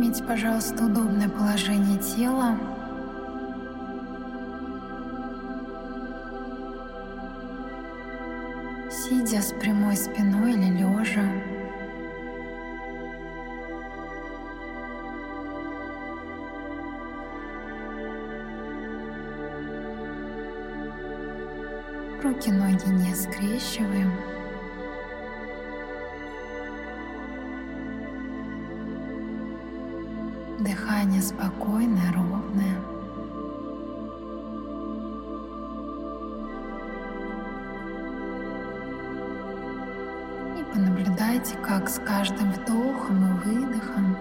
Займите, пожалуйста, удобное положение тела. Сидя с прямой спиной или лежа. Руки-ноги не скрещиваем. Дыхание спокойное, ровное. И понаблюдайте, как с каждым вдохом и выдохом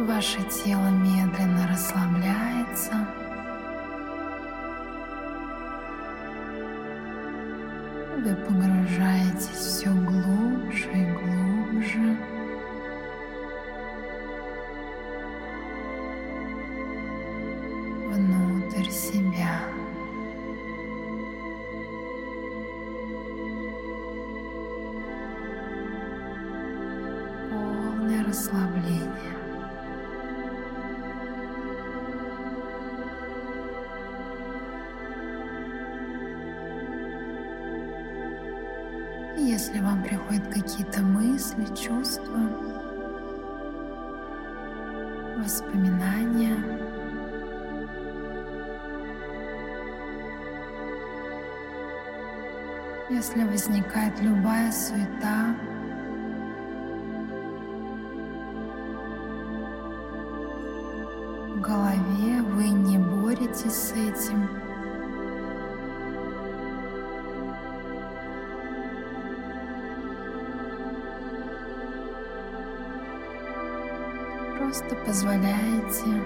ваше тело медленно расслабляется. Вы погружаетесь все глубже и глубже. внутрь себя. Полное расслабление. Если вам приходят какие-то мысли, чувства, воспоминания, если возникает любая суета, в голове вы не боретесь с этим, позволяете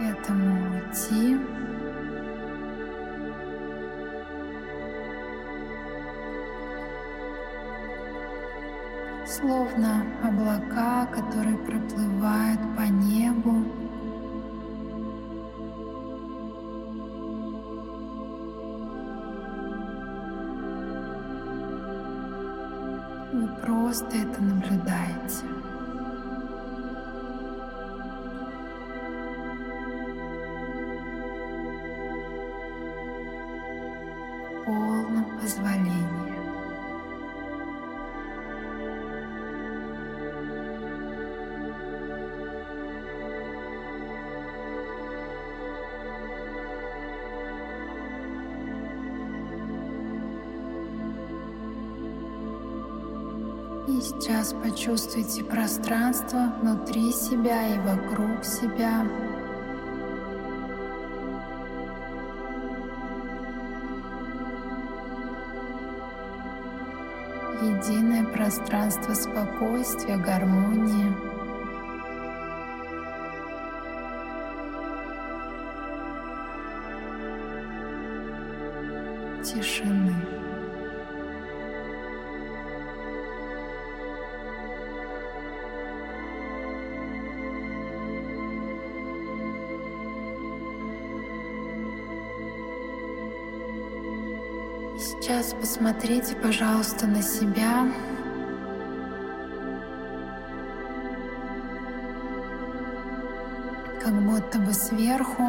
этому уйти. Словно облака, которые проплывают по небу. Просто это наблюдаете. И сейчас почувствуйте пространство внутри себя и вокруг себя. Единое пространство спокойствия, гармонии. Тишины. Сейчас посмотрите, пожалуйста, на себя. Как будто бы сверху.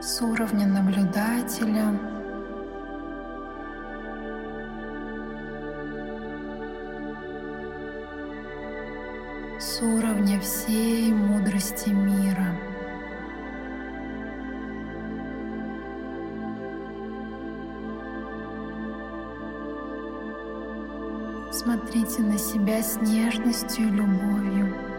С уровня наблюдателя. С уровня всей мудрости мира. Смотрите на себя с нежностью и любовью.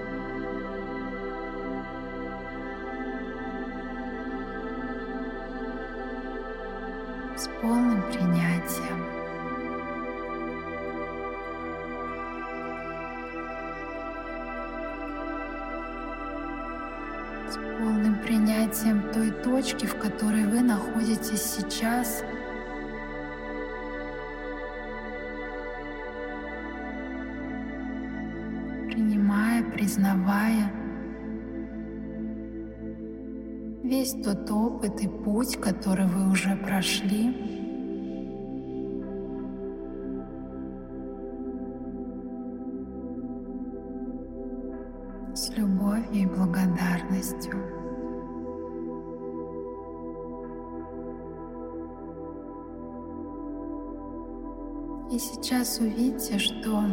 Признавая весь тот опыт и путь, который вы уже прошли. с любовью и благодарностью. И сейчас увидите, что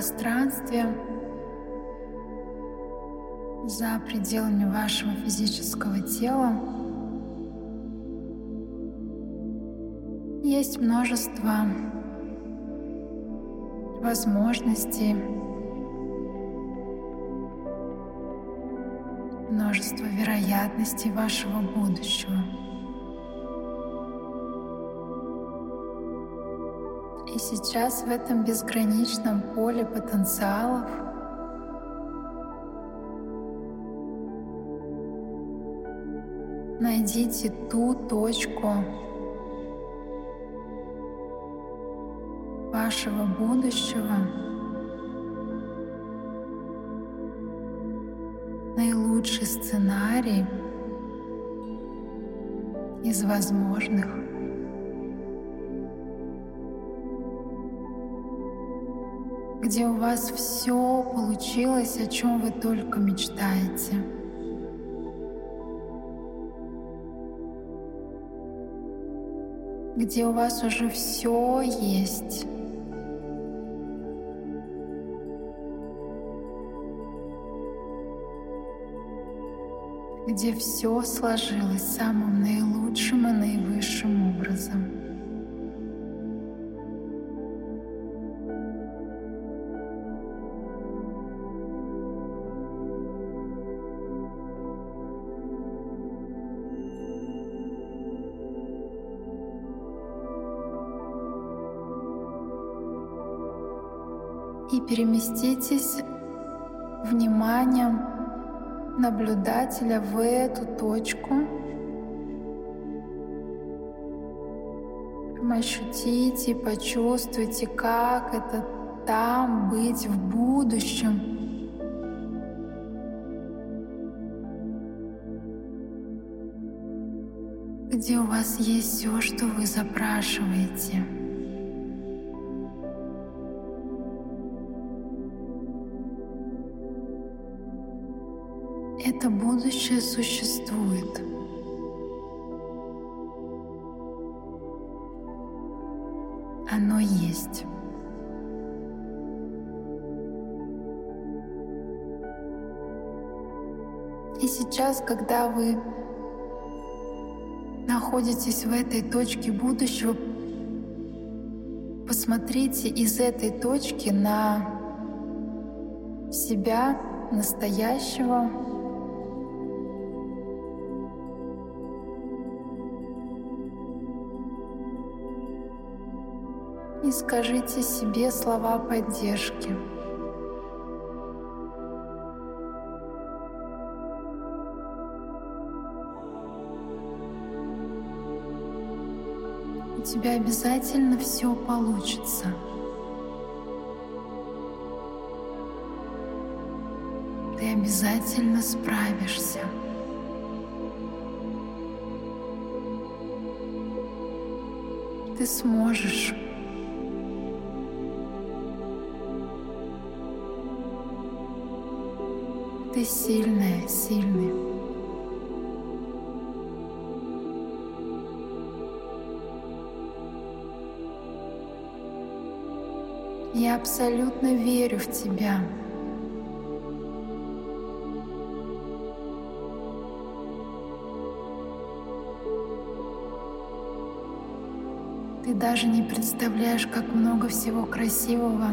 пространстве за пределами вашего физического тела есть множество возможностей, множество вероятностей вашего будущего. И сейчас в этом безграничном поле потенциалов найдите ту точку вашего будущего, наилучший сценарий из возможных. Где у вас все получилось, о чем вы только мечтаете. Где у вас уже все есть. где все сложилось самым наилучшим и наивысшим образом. Переместитесь вниманием наблюдателя в эту точку. Ощутите, почувствуйте, как это там быть в будущем. где у вас есть все, что вы запрашиваете. Это будущее существует. Оно есть. И сейчас, когда вы находитесь в этой точке будущего, посмотрите из этой точки на себя настоящего, скажите себе слова поддержки. У тебя обязательно все получится. Ты обязательно справишься. Ты сможешь. Ты сильная, сильный. Я абсолютно верю в тебя. Ты даже не представляешь, как много всего красивого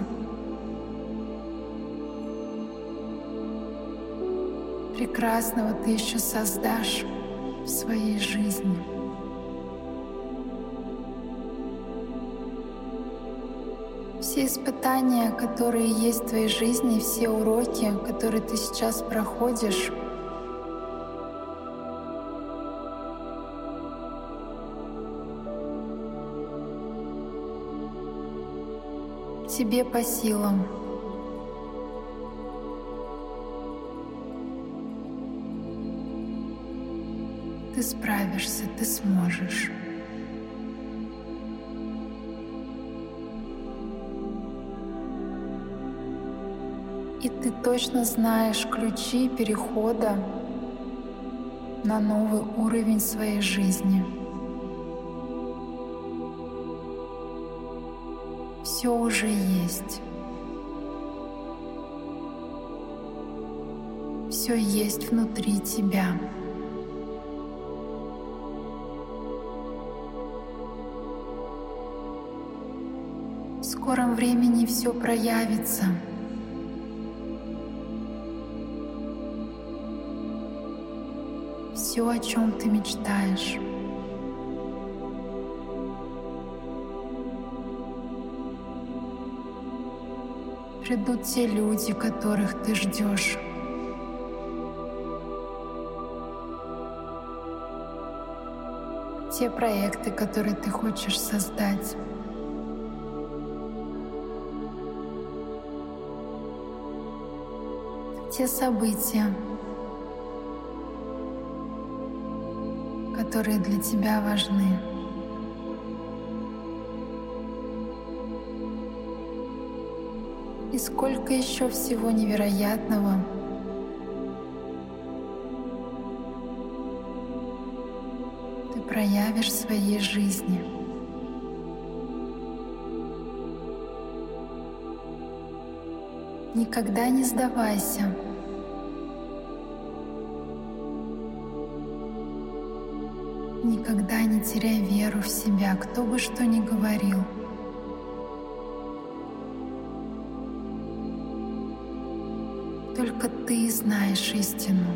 прекрасного ты еще создашь в своей жизни. Все испытания, которые есть в твоей жизни, все уроки, которые ты сейчас проходишь, тебе по силам. Ты справишься, ты сможешь. И ты точно знаешь ключи перехода на новый уровень своей жизни. Все уже есть. Все есть внутри тебя. В скором времени все проявится. Все, о чем ты мечтаешь. Придут те люди, которых ты ждешь. Те проекты, которые ты хочешь создать. Те события, которые для тебя важны. И сколько еще всего невероятного ты проявишь в своей жизни. Никогда не сдавайся. Теряй веру в себя, кто бы что ни говорил. Только ты знаешь истину.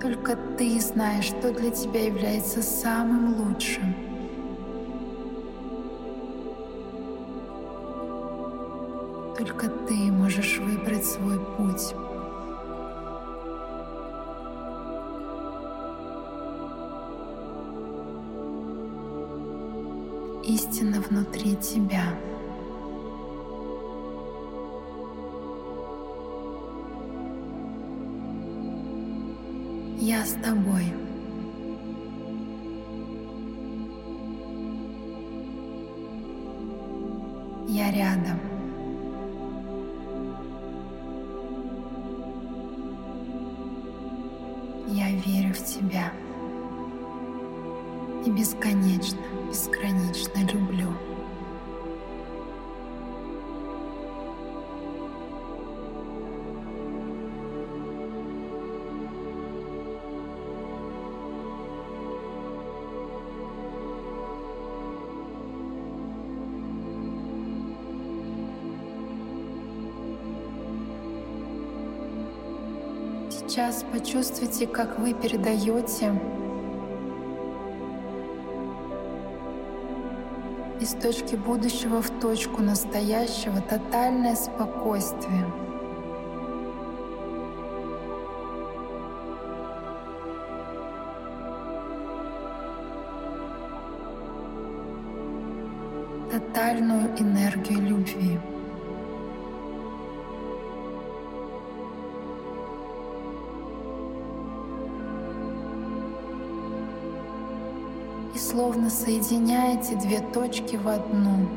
Только ты знаешь, что для тебя является самым лучшим. Только ты можешь выбрать свой путь. Истина внутри тебя. Я с тобой. Сейчас почувствуйте, как вы передаете из точки будущего в точку настоящего тотальное спокойствие. Тотальную энергию любви. Словно соединяете две точки в одну.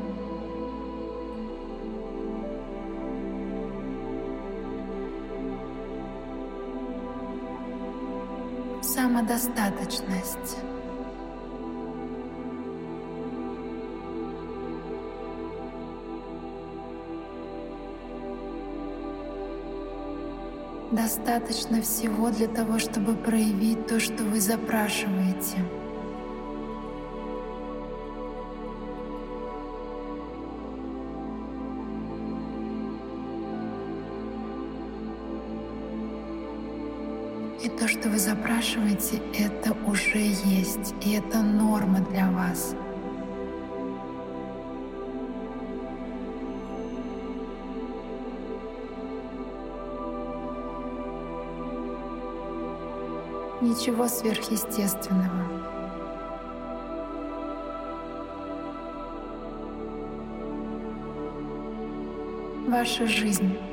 Самодостаточность. Достаточно всего для того, чтобы проявить то, что вы запрашиваете. И то, что вы запрашиваете, это уже есть, и это норма для вас. Ничего сверхъестественного. Ваша жизнь.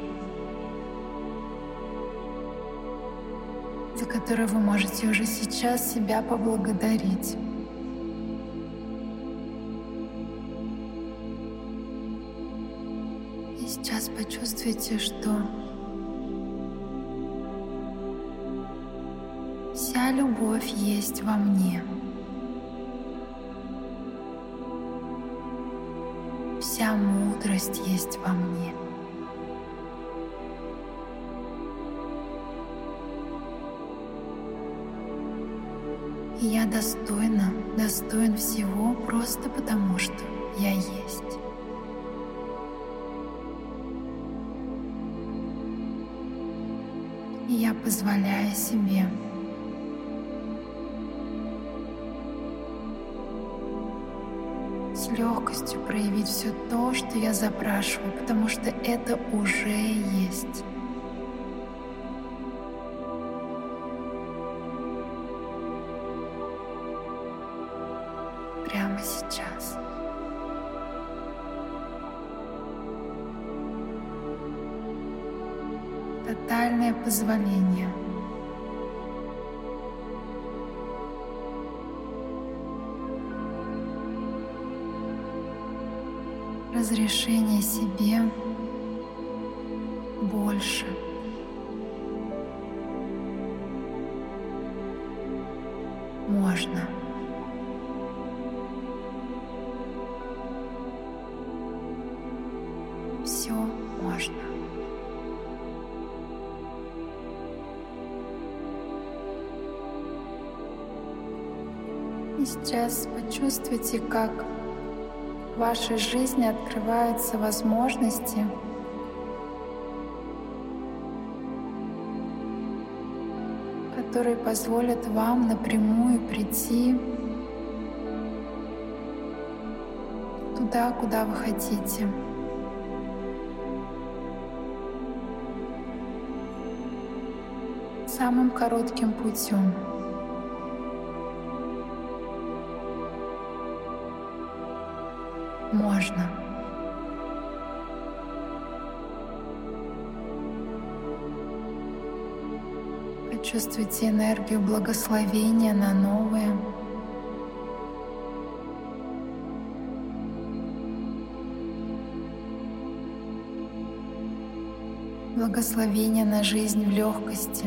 За которую вы можете уже сейчас себя поблагодарить. И сейчас почувствуйте, что вся любовь есть во мне. Вся мудрость есть во мне. Я достойна, достоин всего просто потому, что я есть. И я позволяю себе с легкостью проявить все то, что я запрашиваю, потому что это уже есть. Позволение — разрешение себе больше. Почувствуйте, как в вашей жизни открываются возможности которые позволят вам напрямую прийти туда, куда вы хотите. Самым коротким путем. Можно. Почувствуйте энергию благословения на новое. Благословение на жизнь в легкости.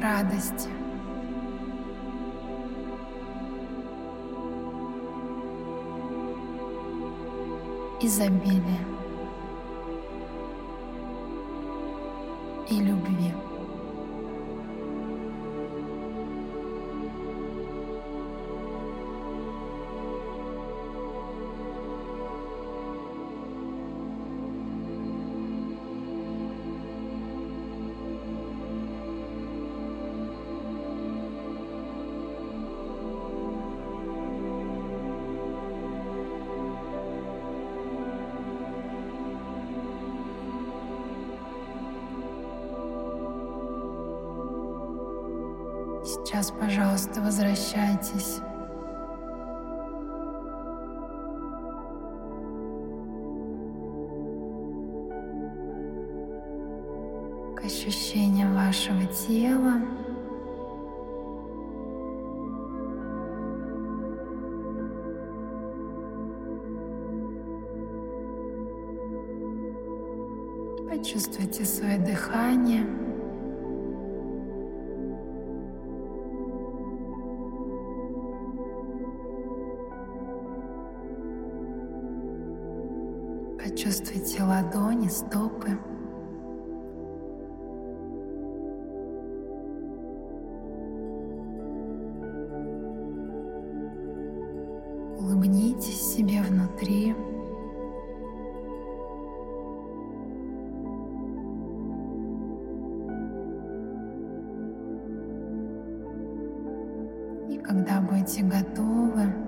радости. Изобилия и любви. Сейчас, пожалуйста, возвращайтесь. к ощущениям вашего тела. Почувствуйте свое дыхание. Ладони, стопы. Улыбнитесь себе внутри. И когда будете готовы,